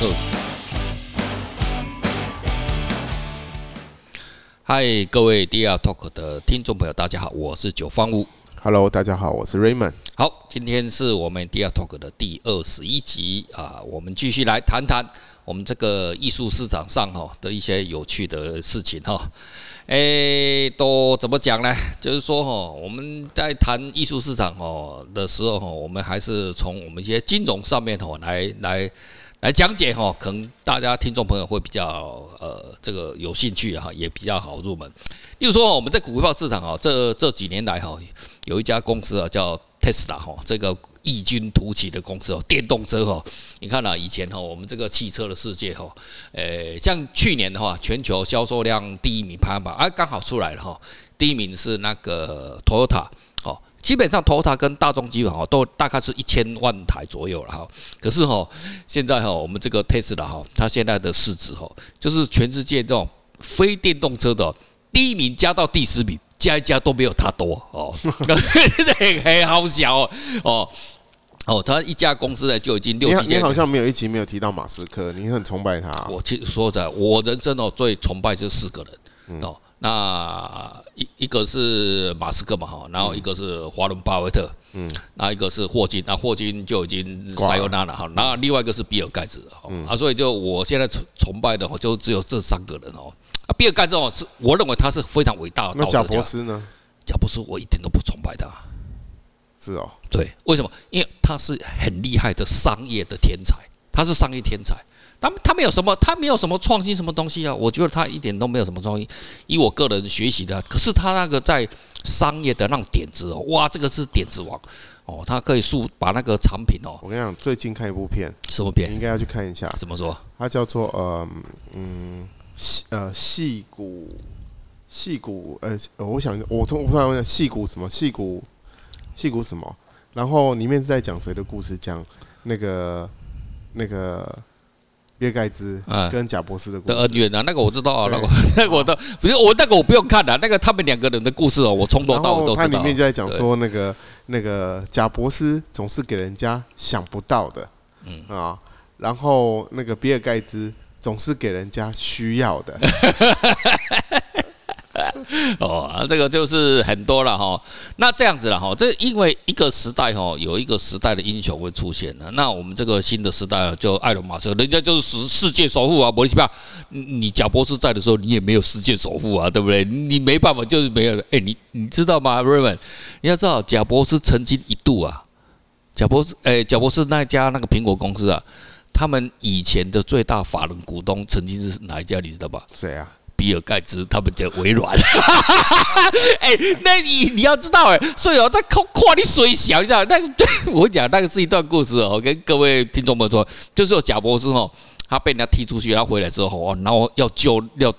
二。嗨，各位 DR Talk 的听众朋友，大家好，我是九方屋。Hello，大家好，我是 Raymond。好，今天是我们 DR Talk 的第二十一集啊，我们继续来谈谈我们这个艺术市场上哈的一些有趣的事情哈。诶，都怎么讲呢？就是说哈，我们在谈艺术市场哦的时候哈，我们还是从我们一些金融上面哈来来。来讲解哈，可能大家听众朋友会比较呃这个有兴趣哈，也比较好入门。例如说，我们在股票市场啊，这这几年来哈，有一家公司啊叫 Tesla 哈，这个异军突起的公司哦，电动车哈。你看啊，以前哈，我们这个汽车的世界哈，诶，像去年的话，全球销售量第一名排行榜啊，刚好出来了哈，第一名是那个 Toyota 哦。基本上，Toyota 跟大众基本哈都大概是一千万台左右了哈。可是哈，现在哈，我们这个 Tesla 哈，它现在的市值哈，就是全世界这种非电动车的第一名加到第十名，加一加都没有它多哦。很好小哦哦哦，它一家公司呢就已经六七。你好像没有一集没有提到马斯克，你很崇拜他。我其实说实在，我人生哦最崇拜这四个人哦。那一一个是马斯克嘛哈，然后一个是华伦巴菲特，嗯，那一个是霍金，那霍金就已经塞欧纳了哈，然后另外一个是比尔盖茨哈，啊，所以就我现在崇崇拜的哦，就只有这三个人哦，啊，比尔盖茨哦，是我认为他是非常伟大的。那贾伯斯呢？贾伯斯我一点都不崇拜他。是哦，对，为什么？因为他是很厉害的商业的天才，他是商业天才。他他没有什么，他没有什么创新什么东西啊？我觉得他一点都没有什么创新。以我个人学习的，可是他那个在商业的那种点子哦，哇，这个是点子王哦，他可以数把那个产品哦。我跟你讲，最近看一部片，什么片？你应该要去看一下。怎么说？它叫做呃嗯呃戏骨戏骨呃，我想我突然问戏骨什么戏骨戏骨什么？然后里面是在讲谁的故事？讲那个那个。比尔盖茨跟贾博士的故事。的恩怨啊，那个我知道啊，那个 那个我都不是我那个我不用看了，那个他们两个人的故事哦，我从头到尾都知道。它里面就在讲说那个那个贾博士总是给人家想不到的，嗯。啊，然后那个比尔盖茨总是给人家需要的。哦，这个就是很多了哈。那这样子了哈，这因为一个时代哈，有一个时代的英雄会出现了。那我们这个新的时代就埃隆·马斯，人家就是世世界首富啊，莫里西巴。你贾博士在的时候，你也没有世界首富啊，对不对？你没办法，就是没有。哎，你你知道吗朋友们你要知道，贾博士曾经一度啊，贾博士，哎，贾博士那家那个苹果公司啊，他们以前的最大法人股东曾经是哪一家？你知道吧？谁啊？比尔盖茨他们叫微软，哎，那你你要知道哎，所以哦，他夸夸你水小，你知道那个？我讲那个是一段故事哦，跟各位听众朋友说，就是说贾博士哦，他被人家踢出去，他回来之后哦，然后要救要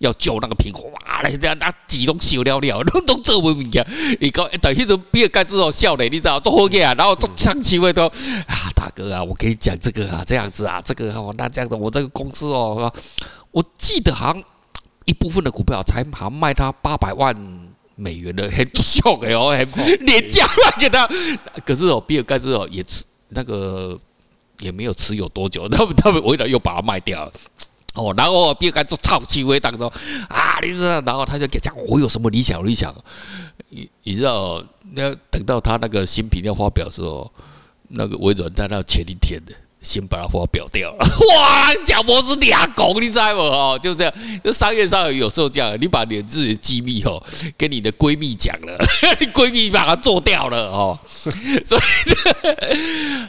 要救那个苹果，哇，那那那几栋小了了，都都做不明白。你讲等于说比尔盖茨哦笑嘞，你知道做好个啊，然后都唱起会都啊，大哥啊，我跟你讲这个啊，这样子啊，这个哦，那这样子，我这个公司哦。我记得好像一部分的股票才好像卖他八百万美元的，很秀的哦，很 廉价卖给他。可是哦，比尔盖茨哦也持那个也没有持有多久，他们他们为了又把它卖掉了。哦，然后比尔盖茨超气威当中啊，你知道，然后他就给讲我有什么理想理想，你你知道，那等到他那个新品要发表的时候，那个微软在那前一天的。先把它发表掉了，哇！贾博士俩拱，你知道不？哦，就这样，就商业上有时候这样，你把你自己的机密哦，跟你的闺蜜讲了，闺蜜把它做掉了哦，所以这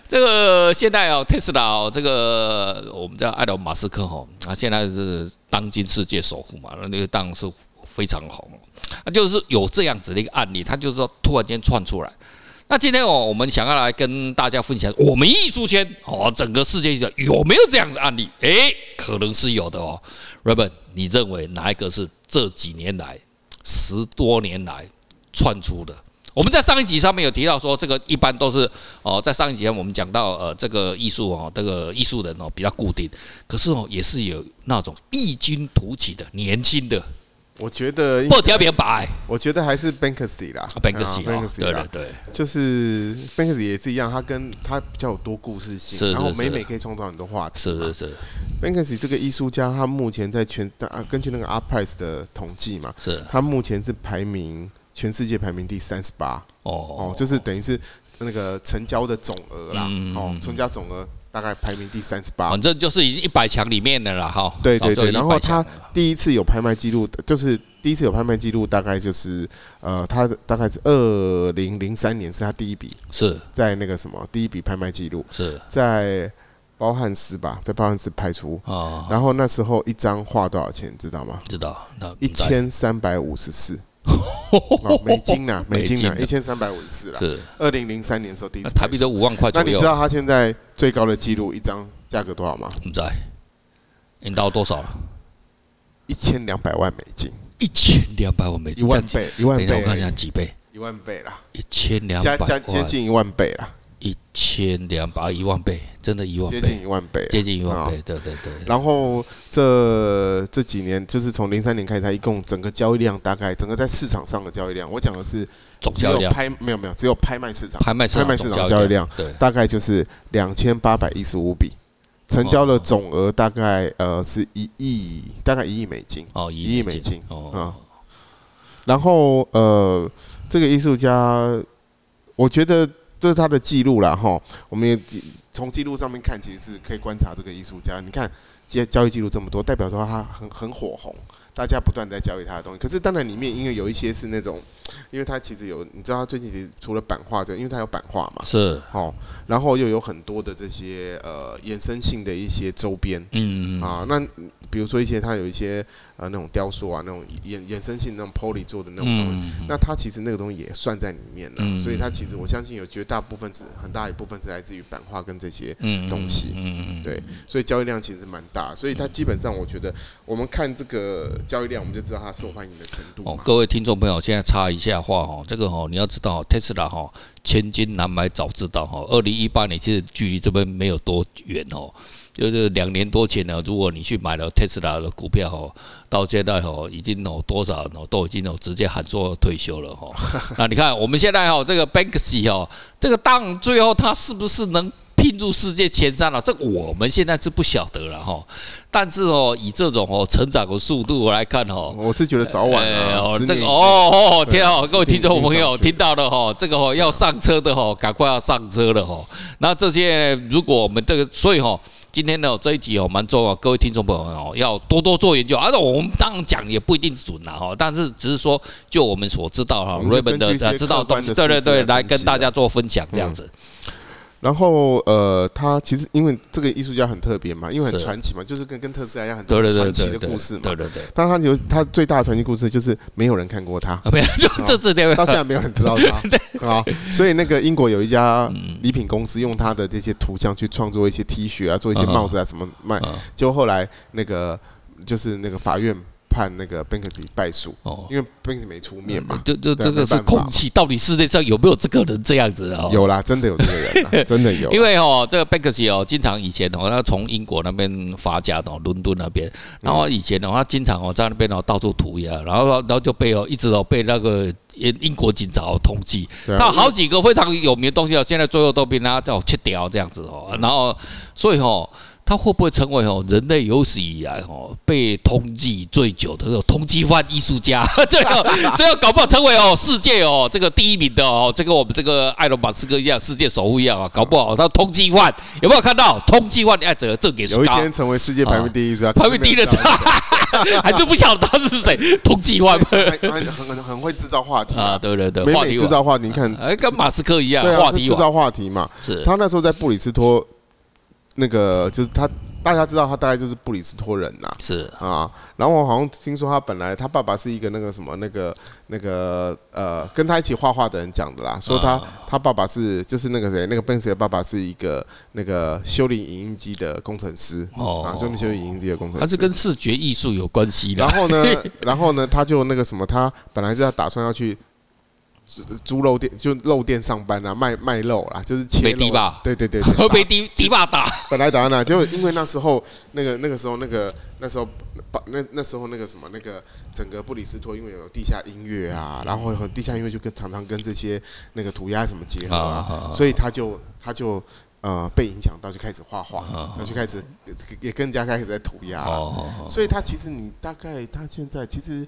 这个现在哦，特斯拉哦，这个我们叫埃隆·马斯克哦，啊，现在是当今世界首富嘛，那个当然是非常红，啊就是有这样子的一个案例，他就是说突然间窜出来。那今天哦，我们想要来跟大家分享，我们艺术圈哦，整个世界上有没有这样子案例？诶，可能是有的哦。Robert，你认为哪一个是这几年来、十多年来窜出的？我们在上一集上面有提到说，这个一般都是哦，在上一集我们讲到呃，这个艺术哦，这个艺术人哦比较固定，可是哦，也是有那种异军突起的年轻的我觉得不加别白，我觉得还是 Banksy 啦，Banksy，Banksy 对对对，就是 Banksy 也是一样，他跟他比较有多故事性，然后每每可以创造很多话题。是是是，Banksy 这个艺术家，他目前在全啊，根据那个 Art Price 的统计嘛，是，他目前是排名全世界排名第三十八。哦。哦，就是等于是那个成交的总额啦，哦，成交总额。大概排名第三十八，反正就是已经一百强里面的了哈。对对对，然后他第一次有拍卖记录，就是第一次有拍卖记录，大概就是呃，他大概是二零零三年是他第一笔，是在那个什么第一笔拍卖记录，是在包汉斯吧，在包汉斯拍出啊。然后那时候一张画多少钱，知道吗？知道，一千三百五十四。美金呐，美金 呐，一千三百五十四了。是二零零三年的时候第一次台币都五万块左右。那你知道他现在最高的记录一张价格多少吗？不知道？你到多少了？一千两百万美金。一千两百万美金，一万倍，一万倍。我看一下几倍？一万倍啦。一千两百万，加加接近一万倍啦。一千两百一万倍，真的，一万倍，接近一万倍，接近一万倍，对对对。然后这这几年，就是从零三年开始，它一共整个交易量大概整个在市场上的交易量，我讲的是总交易量，拍没有没有，只有拍卖市场，拍卖拍卖市场交易量，对。大概就是两千八百一十五笔，成交的总额大概呃是一亿，大概一亿美金，哦，一亿美金，哦，然后呃，这个艺术家，我觉得。这是他的记录了哈，我们也从记录上面看，其实是可以观察这个艺术家。你看，交交易记录这么多，代表说他很很火红，大家不断在交易他的东西。可是当然里面因为有一些是那种，因为他其实有，你知道他最近其实除了版画之外，因为他有版画嘛，是哦，然后又有很多的这些呃衍生性的一些周边，嗯嗯啊，那比如说一些他有一些。呃，那种雕塑啊，那种衍衍生性那种 poly 做的那种东西，嗯、那他其实那个东西也算在里面了，嗯、所以他其实我相信有绝大部分是很大一部分是来自于版画跟这些东西，嗯嗯、对，所以交易量其实蛮大，所以它基本上我觉得我们看这个交易量，我们就知道它受欢迎的程度。哦，各位听众朋友，现在插一下话哦，这个哦你要知道，Tesla 哈千金难买早知道哈，二零一八年其实距离这边没有多远哦。就是两年多前呢，如果你去买了特斯拉的股票哦，到现在哦，已经有多少哦，都已经有直接喊做退休了哦。那你看我们现在哦，这个 Banksy 哦，这个当最后他是不是能拼入世界前三了？这我们现在是不晓得了哈。但是哦，以这种哦成长的速度来看哦，我是觉得早晚哦，这个哦哦天哦，各位听众朋友听到了哈，这个哦要上车的哦，赶快要上车了哈。那这些如果我们这个，所以哈。今天呢这一集哦蛮重要，各位听众朋友哦要多多做研究。而且我们当然讲也不一定准啦哈，但是只是说就我们所知道哈，Raymond 的知道的东西，对对对，来跟大家做分享这样子。然后呃，他其实因为这个艺术家很特别嘛，因为很传奇嘛，就是跟跟特斯拉一样很多传奇的故事嘛。对对对。但他有他最大的传奇故事就是没有人看过他，没有，就这这到现在没有人知道他对啊。所以那个英国有一家礼品公司用他的这些图像去创作一些 T 恤啊，做一些帽子啊什么卖，就后来那个就是那个法院。判那个 Banksy 败诉哦，因为 Banksy 没出面嘛，就就这个是空气，到底世界上有没有这个人这样子啊？有啦，真的有这个人，真的有。因为哦，这个 Banksy 哦，经常以前哦，他从英国那边发家的，伦敦那边，然后以前哦，他经常哦在那边哦到处涂鸦，然后然后就被哦一直哦被那个英英国警察通缉，他好几个非常有名的东西哦，现在最后都被他叫切掉这样子哦，然后所以哦。他会不会成为哦人类有史以来哦被通缉最久的这种通缉犯艺术家？最后最后搞不好成为哦世界哦这个第一名的哦，这个我们这个埃隆马斯克一样世界首富一样啊，搞不好他通缉犯有没有看到通缉犯？哎，这个这给有一天成为世界排名第一艺术家，排名第一的，还是不晓得他是谁？通缉犯很很很会制造话题啊！对 对对，话题制造话题，你看，哎，跟马斯克一样，话题制造话题嘛。是他那时候在布里斯托。那个就是他，大家知道他大概就是布里斯托人呐，是啊。然后我好像听说他本来他爸爸是一个那个什么那个那个呃，跟他一起画画的人讲的啦，说他他爸爸是就是那个谁，那个 Banksy 的爸爸是一个那个修理影音机的工程师哦，啊，修理修理影音机的工程师，他是跟视觉艺术有关系的。然后呢，然后呢，他就那个什么，他本来是要打算要去。猪肉店就肉店上班啊，卖卖肉啦，就是切肉吧。对对对对，被迪迪爸打。本来打那，就因为那时候那个那个时候那个那时候把那那时候那个什么那个整个布里斯托因为有地下音乐啊，然后和地下音乐就跟常常跟这些那个涂鸦什么结合啊，所以他就他就呃被影响到就开始画画，他就开始也更加开始在涂鸦了。所以他其实你大概他现在其实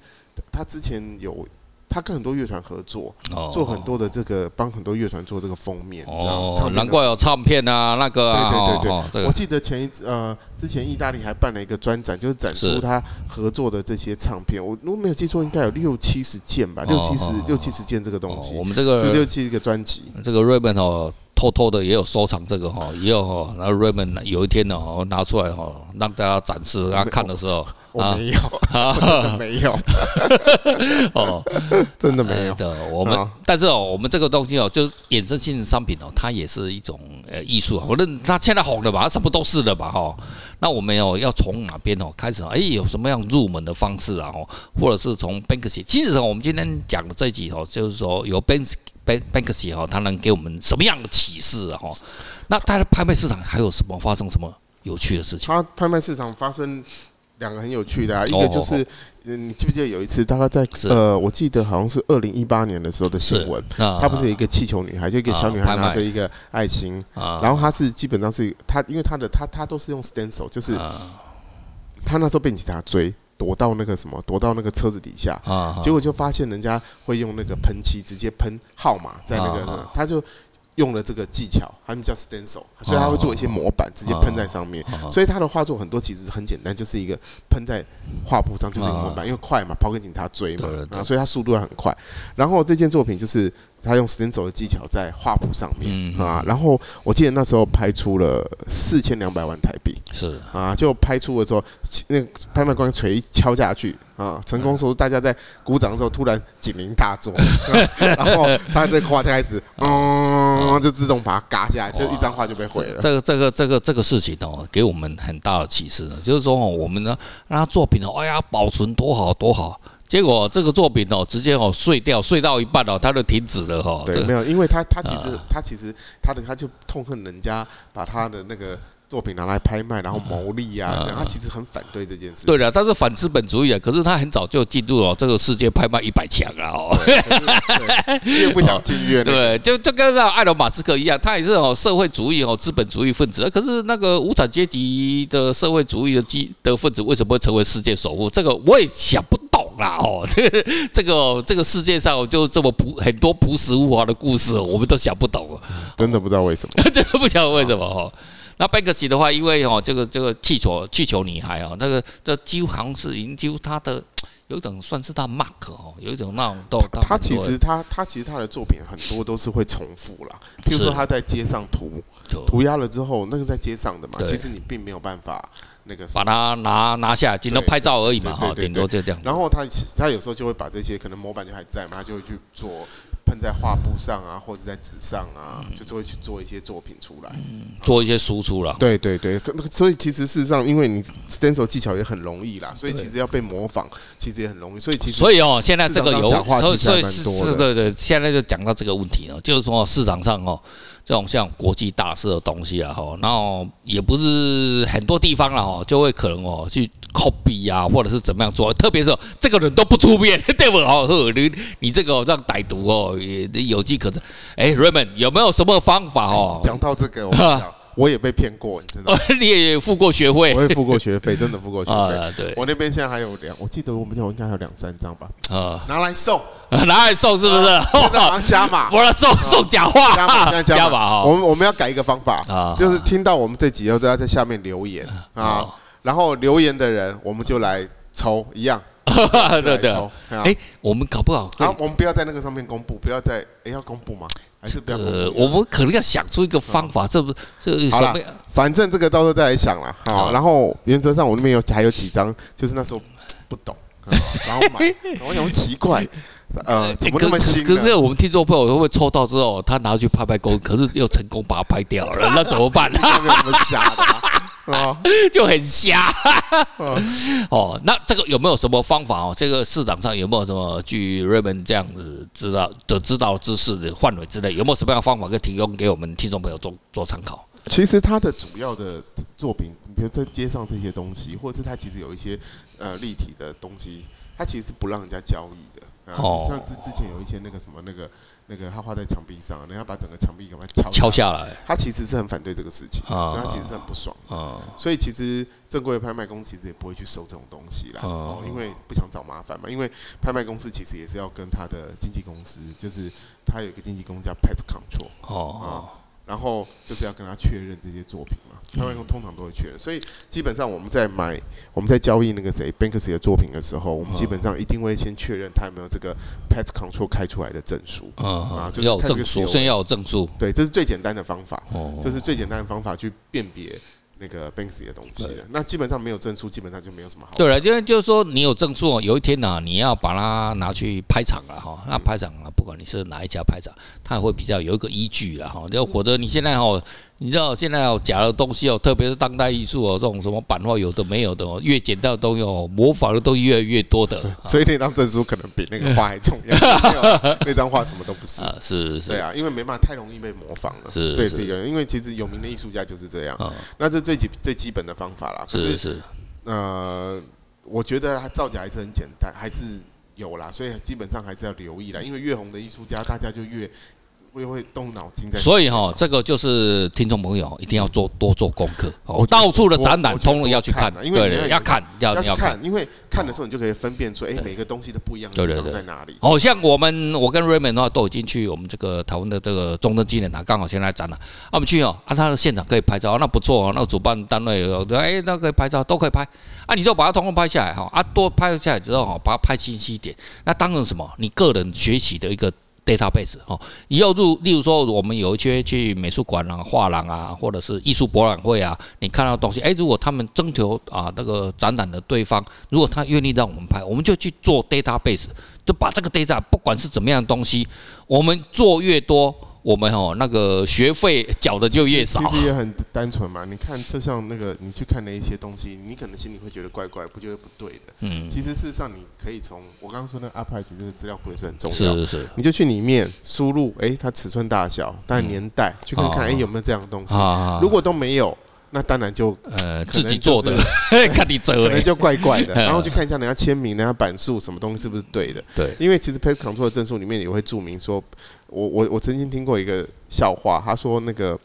他之前有。他跟很多乐团合作，做很多的这个帮很多乐团做这个封面，这样。难怪有唱片啊，那个。对对对对，我记得前一呃，之前意大利还办了一个专展，就是展出他合作的这些唱片。我如果没有记错，应该有六七十件吧，六七十六七十件这个东西。我们这个六七十个专辑，这个 Raymond 哦，偷偷的也有收藏这个哈，也有哈。然后 Raymond 有一天呢，拿出来哈，让大家展示，大家看的时候。我没有，真的没有。哦，真的没有的。我们，但是哦，我们这个东西哦，就衍生性商品哦，它也是一种呃艺术啊。我认它现在红了吧，它什么都是的吧哈。那我们哦，要从哪边哦开始？哎，有什么样入门的方式啊？哦，或者是从 Banksy。其实我们今天讲的这一集哦，就是说有 Banksy Banksy 哈，它能给我们什么样的启示啊？哈，那它的拍卖市场还有什么发生什么有趣的事情？它拍卖市场发生。两个很有趣的啊，一个就是，嗯，你记不记得有一次，大概在呃，我记得好像是二零一八年的时候的新闻，他不是有一个气球女孩，就一个小女孩拿着一个爱心，然后她是基本上是她，因为她的她她都是用 stencil，就是她那时候被警察追，躲到那个什么，躲到那个车子底下，结果就发现人家会用那个喷漆直接喷号码在那个，他就。用了这个技巧，他们叫 stencil，所以他会做一些模板，直接喷在上面。所以他的画作很多其实很简单，就是一个喷在画布上，就是一个模板，因为快嘛，跑给警察追嘛，啊，所以他速度要很快。然后这件作品就是。他用 stencil 的技巧在画布上面啊，然后我记得那时候拍出了四千两百万台币，是啊，就拍出的时候，那个拍卖官锤敲下去啊，成功时候大家在鼓掌的时候，突然警铃大作，然后他这画就开始，嗯，就自动把它嘎下来，就一张画就被毁了。这个这个这个这个事情哦，给我们很大的启示呢，就是说哦，我们呢让他作品哦，哎呀，保存多好多好。结果这个作品哦，直接哦碎掉，碎到一半哦，他就停止了哈。对，没有，因为他他其实他其实他的他就痛恨人家把他的那个作品拿来拍卖，然后牟利啊，这样他其实很反对这件事。对的，他是反资本主义啊，可是他很早就进入了这个世界拍卖一百强啊哦。越不想进 越对，就就跟那埃隆马斯克一样，他也是哦社会主义哦资本主义分子，可是那个无产阶级的社会主义的基的分子为什么会成为世界首富？这个我也想不。啦哦，这个这个这个世界上就这么朴很多朴实无华的故事，我们都想不懂，真的不知道为什么，真的不晓得为什么哦。那贝克斯的话，因为哦这个这个气球气球女孩哦，那个这几乎好像是已经几乎他的有一种算是他 mark 哦，有一种那种都他其实他他其实他的作品很多都是会重复啦，譬如说他在街上涂涂鸦了之后，那个在街上的嘛，其实你并没有办法。那个把它拿拿下来，顶多拍照而已嘛，哈，顶多就这样。然后他他有时候就会把这些可能模板就还在嘛，他就会去做喷在画布上啊，或者在纸上啊，就是会去做一些作品出来，做一些输出了。对对对，所以其实事实上，因为你 stencil 技巧也很容易啦，所以其实要被模仿其实也很容易。所以其实所以哦，现在这个有所以所以是是对对，现在就讲到这个问题了，就是说市场上哦。这种像国际大事的东西啊，吼，然后也不是很多地方了，吼，就会可能哦去 copy 啊，或者是怎么样做，特别是这个人都不出面，对不？好，你你这个让歹毒哦也有机可乘。哎，Raymond 有没有什么方法哦？讲到这个，我讲。我也被骗过，你知道吗？你也付过学费，我也付过学费，真的付过学费。对，我那边现在还有两，我记得我们家我应该还有两三张吧。啊，拿来送，拿来送是不是？加码，我来送送假话，加码，加码。我们我们要改一个方法啊，就是听到我们这集要在在下面留言啊，然后留言的人我们就来抽一样。对对。哎，我们搞不好，好，我们不要在那个上面公布，不要在，哎，要公布吗？还是不要呃，我们可能要想出一个方法，这不这好了，反正这个到时候再来想了。好，然后原则上我那边有还有几张，就是那时候不懂，然后买，我想奇怪，呃，怎么那么新？可是我们听众朋友都会抽到之后，他拿去拍拍工，可是又成功把它拍掉了，那怎么办？那有什么假的？啊，就很瞎。哦，那这个有没有什么方法哦？这个市场上有没有什么据 Raymond 这样子知道的知道知识的范围之内，有没有什么样的方法可以提供给我们听众朋友做做参考？其实他的主要的作品，比如在街上这些东西，或者是他其实有一些呃立体的东西，他其实是不让人家交易的。哦，像之之前有一些那个什么那个那个他画在墙壁上，人家把整个墙壁给它敲敲下来，他其实是很反对这个事情，所以他其实是很不爽。嗯，所以其实正规的拍卖公司其实也不会去收这种东西啦，哦，因为不想找麻烦嘛。因为拍卖公司其实也是要跟他的经纪公司，就是他有一个经纪公司叫 Pet Control。哦。然后就是要跟他确认这些作品嘛，拍卖公通常都会确认，所以基本上我们在买、我们在交易那个谁 Banksy 的作品的时候，我们基本上一定会先确认他有没有这个 Pet Control 开出来的证书。啊，就是要证，书先要有证书，对，这是最简单的方法，这是最简单的方法去辨别。那个 Banksy 的东西的，那基本上没有证书，基本上就没有什么好。对了，因为就是说你有证书，有一天呢、啊，你要把它拿去拍场了哈，那拍场啊，不管你是哪一家拍场，它会比较有一个依据了哈，就或者你现在哈。你知道现在哦假的东西哦，特别是当代艺术哦，这种什么版画有的没有的哦，越简单的东西哦，模仿的东西越来越多的，所以那张证书可能比那个画还 重要。那张画什么都不是 啊，是是，对啊，因为没办法太容易被模仿了，是，这也是一个，因为其实有名的艺术家就是这样。那这最基最基本的方法啦，是是，呃，我觉得造假还是很简单，还是有啦，所以基本上还是要留意啦，因为越红的艺术家，大家就越。会会动脑筋，所以哈，这个就是听众朋友一定要做多做功课。哦到处的展览，通通要去看，因为要看，要要看，因为看的时候你就可以分辨出，哎，每个东西都不一样，对对对，在哪里？哦，像我们，我跟 Raymond 的话都已经去我们这个台湾的这个中正纪念堂，刚好现在展览，我们去哦，啊，他的现场可以拍照，那不错哦，那主办单位有，哎，那可以拍照，都可以拍，啊，你就把它通通拍下来哈，啊，多拍下来之后哈，把它拍清晰一点，那当然什么，你个人学习的一个。Database 哦，你要入，例如说，我们有一些去美术馆啊、画廊啊，或者是艺术博览会啊，你看到东西，诶，如果他们征求啊那个展览的对方，如果他愿意让我们拍，我们就去做 database，就把这个 data 不管是怎么样的东西，我们做越多。我们哦，那个学费缴的就越少。其实也很单纯嘛，你看，就像那个你去看那一些东西，你可能心里会觉得怪怪，不觉得不对的。嗯。其实事实上，你可以从我刚刚说那个 ARTPrice 这个资料库也是很重要。是是是。你就去里面输入，哎，它尺寸大小，但年代，去看看，哎，有没有这样的东西。如果都没有。那当然就呃自己做的，看你折，可能就怪怪的。然后去看一下人家签名、人家版数什么东西是不是对的。对，因为其实 Pet Control 的证书里面也会注明说，我我我曾经听过一个笑话，他说那个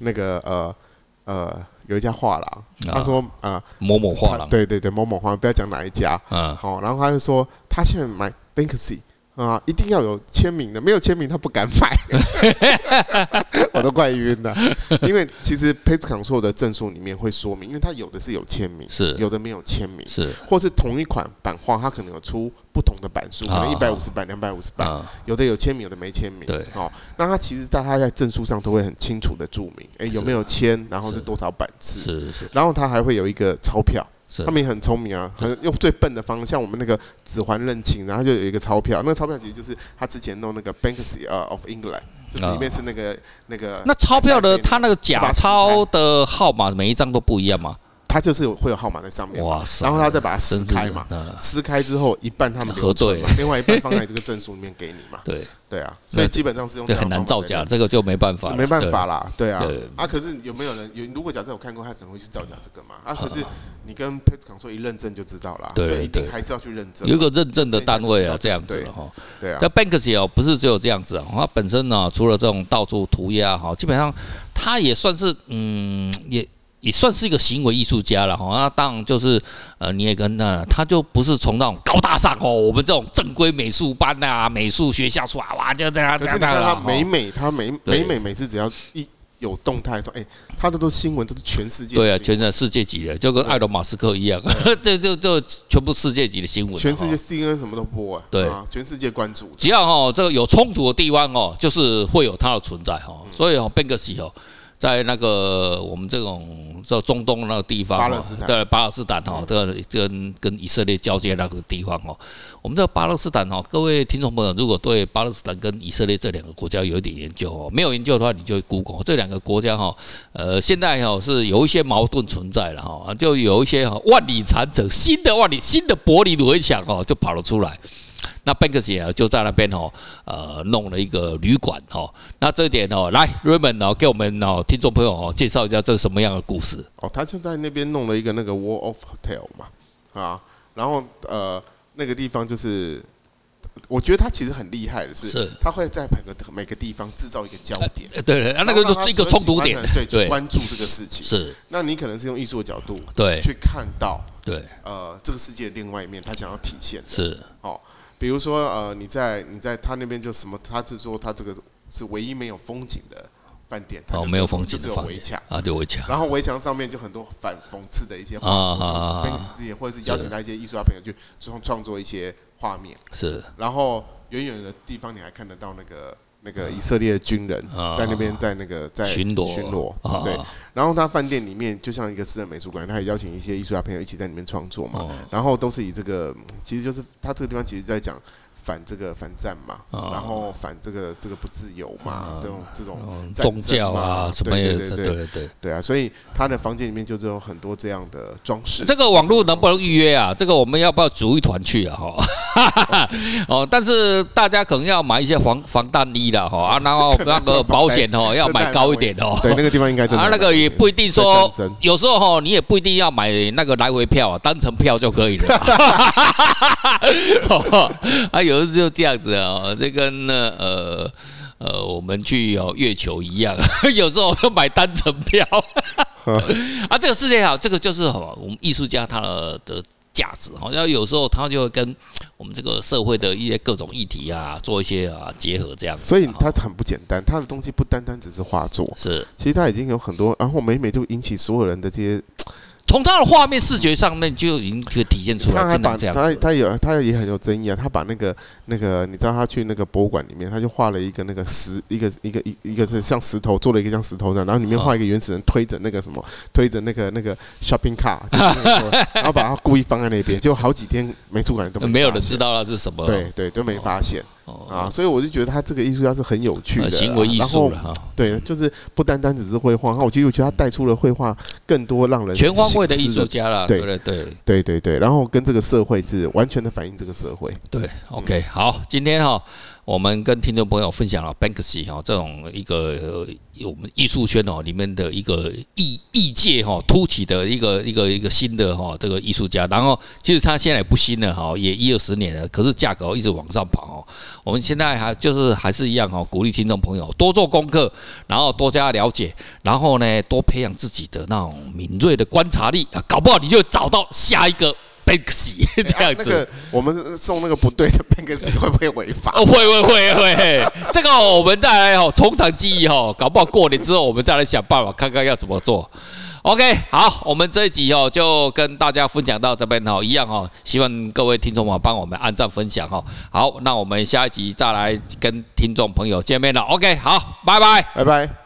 那个呃呃有一家画廊，他说啊某某画廊，对对对某某画廊，不要讲哪一家，嗯，好，然后他就说他现在买 Banksy。啊，一定要有签名的，没有签名他不敢买 我都快晕了。因为其实 Pet Control 的证书里面会说明，因为它有的是有签名，是有的没有签名，是或是同一款版画，它可能有出不同的版数，可能一百五十版、两百五十版，有的有签名，有的没签名。对，哦，那它其实在它在证书上都会很清楚的注明，哎，有没有签，然后是多少版次，是是，然后它还会有一个钞票。他们也很聪明啊，很用最笨的方式，像我们那个指环认亲，然后就有一个钞票，那个钞票其实就是他之前弄那个 Banksy 啊 of England，就是里面是那个那个。那钞票的他那个假钞的号码每一张都不一样吗？它就是有会有号码在上面，哇塞！然后他再把它撕开嘛，撕开之后一半他们核对，另外一半放在这个证书里面给你嘛。对对啊，所以基本上是用。很难造假，这个就没办法。没办法啦，对啊。啊，可是有没有人有？如果假设有看过，他可能会去造假这个嘛。啊，可是你跟 Pet Control 一认证就知道了，所以一定还是要去认证。有个认证的单位啊，这样子哈。对啊。那 Banksy 哦，不是只有这样子啊，它本身呢，除了这种到处涂鸦哈，基本上它也算是嗯也。也算是一个行为艺术家了哈，那当然就是呃，你也跟那他就不是从那种高大上哦，我们这种正规美术班呐、美术学校出来哇，就这样这样。可是你看他每每他每每每每次只要一有动态说，哎，他的都新闻都是全世界。对啊，全世界级的，就跟埃隆马斯克一样，这 就就全部世界级的新闻。全世界 CNN 什么都播啊，对，全世界关注。只要哦这个有冲突的地方哦，就是会有他的存在哈，所以哦，Banksy 哦。在那个我们这种在中东那个地方，巴勒斯坦，对巴勒斯坦哈，这个跟跟以色列交接那个地方哦。我们这巴勒斯坦哦，各位听众朋友，如果对巴勒斯坦跟以色列这两个国家有一点研究哦，没有研究的话，你就 Google 这两个国家哈，呃，现在哈是有一些矛盾存在了哈，就有一些哈万里长城，新的万里新的柏林围墙哦，就跑了出来。那 Banksy 啊，就在那边哦，呃，弄了一个旅馆哦。那这一点哦，来 Raymond 哦，给我们哦听众朋友哦介绍一下这是什么样的故事哦。他就在那边弄了一个那个 Wall of Hotel 嘛，啊，然后呃那个地方就是，我觉得他其实很厉害的是，是他会在每个每个地方制造一个焦点，呃、对对，啊，那个就是一个冲突点，对，去关注这个事情。是，那你可能是用艺术的角度对去看到对呃这个世界的另外一面，他想要体现的是哦。比如说，呃，你在你在他那边就什么？他是说他这个是唯一没有风景的饭店，哦，没有风景的有围墙啊，对围墙。然后围墙上面就很多反讽刺的一些画啊，跟自己或者是邀请他一些艺术家朋友去创创作一些画面。是。然后远远的地方你还看得到那个那个以色列的军人在那边在那个在巡逻巡逻，对。然后他饭店里面就像一个私人美术馆，他也邀请一些艺术家朋友一起在里面创作嘛。然后都是以这个，其实就是他这个地方其实在讲反这个反战嘛，然后反这个这个不自由嘛，这种这种宗教啊什么的，对对对对对对啊。所以他的房间里面就是有很多这样的装饰。这个网络能不能预约啊？这个我们要不要组一团去啊？哈，哦，但是大家可能要买一些防防弹衣了哈啊，然后那个保险哦 要买高一点哦。对，那个地方应该真的。啊，那个。也不一定说，有时候哈，你也不一定要买那个来回票啊，单程票就可以了。啊，有时候就这样子啊，这跟呢呃呃，我们去哦月球一样，有时候要买单程票。啊，这个世界好，这个就是好，我们艺术家他的的。价值好像有时候他就会跟我们这个社会的一些各种议题啊做一些啊结合这样子，所以他很不简单，他的东西不单单只是画作，是，其实他已经有很多，然后每每就引起所有人的这些。从他的画面视觉上面就已经可以体现出来，他他他有他也很有争议啊。他把那个那个，你知道他去那个博物馆里面，他就画了一个那个石，一个一个一一个是像石头做了一个像石头的，然后里面画一个原始人推着那个什么，推着那个那个 shopping car，然后把它故意放在那边，就好几天美术馆都没，没有人知道那是什么，对对都没发现。啊，所以我就觉得他这个艺术家是很有趣的，行为艺术了哈。对，就是不单单只是绘画，我其实我觉得他带出了绘画更多让人全方位的艺术家了。对对对对对对，然后跟这个社会是完全的反映这个社会。对，OK，好，今天哈。我们跟听众朋友分享了 Banksy 哈这种一个我们艺术圈哦里面的一个艺艺界哈突起的一个一个一个新的哈这个艺术家，然后其实他现在也不新了哈，也一二十年了，可是价格一直往上跑哦。我们现在还就是还是一样哈，鼓励听众朋友多做功课，然后多加了解，然后呢多培养自己的那种敏锐的观察力啊，搞不好你就找到下一个。Banksy 这样子，那个我们送那个不对的 Banksy 会不会违法？哦会会会会，这个我们再来哦，从长计议哦，搞不好过年之后我们再来想办法，看看要怎么做。OK，好，我们这一集哦就跟大家分享到这边哦，一样哦，希望各位听众们帮我们按赞分享哦。好，那我们下一集再来跟听众朋友见面了。OK，好，拜拜，拜拜。